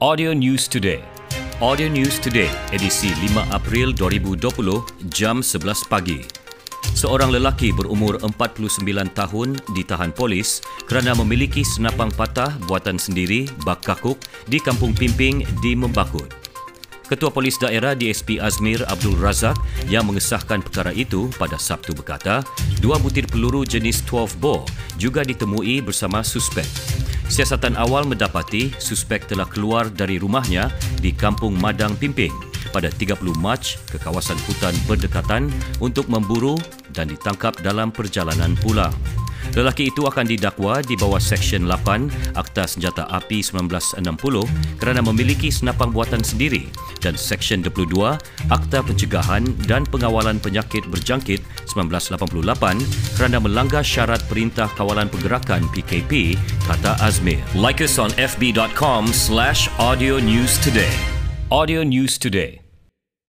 Audio News Today. Audio News Today, edisi 5 April 2020, jam 11 pagi. Seorang lelaki berumur 49 tahun ditahan polis kerana memiliki senapang patah buatan sendiri bak kakuk di Kampung Pimping di Membakut. Ketua Polis Daerah DSP Azmir Abdul Razak yang mengesahkan perkara itu pada Sabtu berkata, dua butir peluru jenis 12 bore juga ditemui bersama suspek. Siasatan awal mendapati suspek telah keluar dari rumahnya di Kampung Madang Pimping pada 30 Mac ke kawasan hutan berdekatan untuk memburu dan ditangkap dalam perjalanan pulang. Lelaki itu akan didakwa di bawah Seksyen 8 Akta Senjata Api 1960 kerana memiliki senapang buatan sendiri dan Seksyen 22 Akta Pencegahan dan Pengawalan Penyakit Berjangkit 1988 kerana melanggar syarat Perintah Kawalan Pergerakan PKP, kata Azmir. Like us on fb.com slash audio news today. Audio News Today.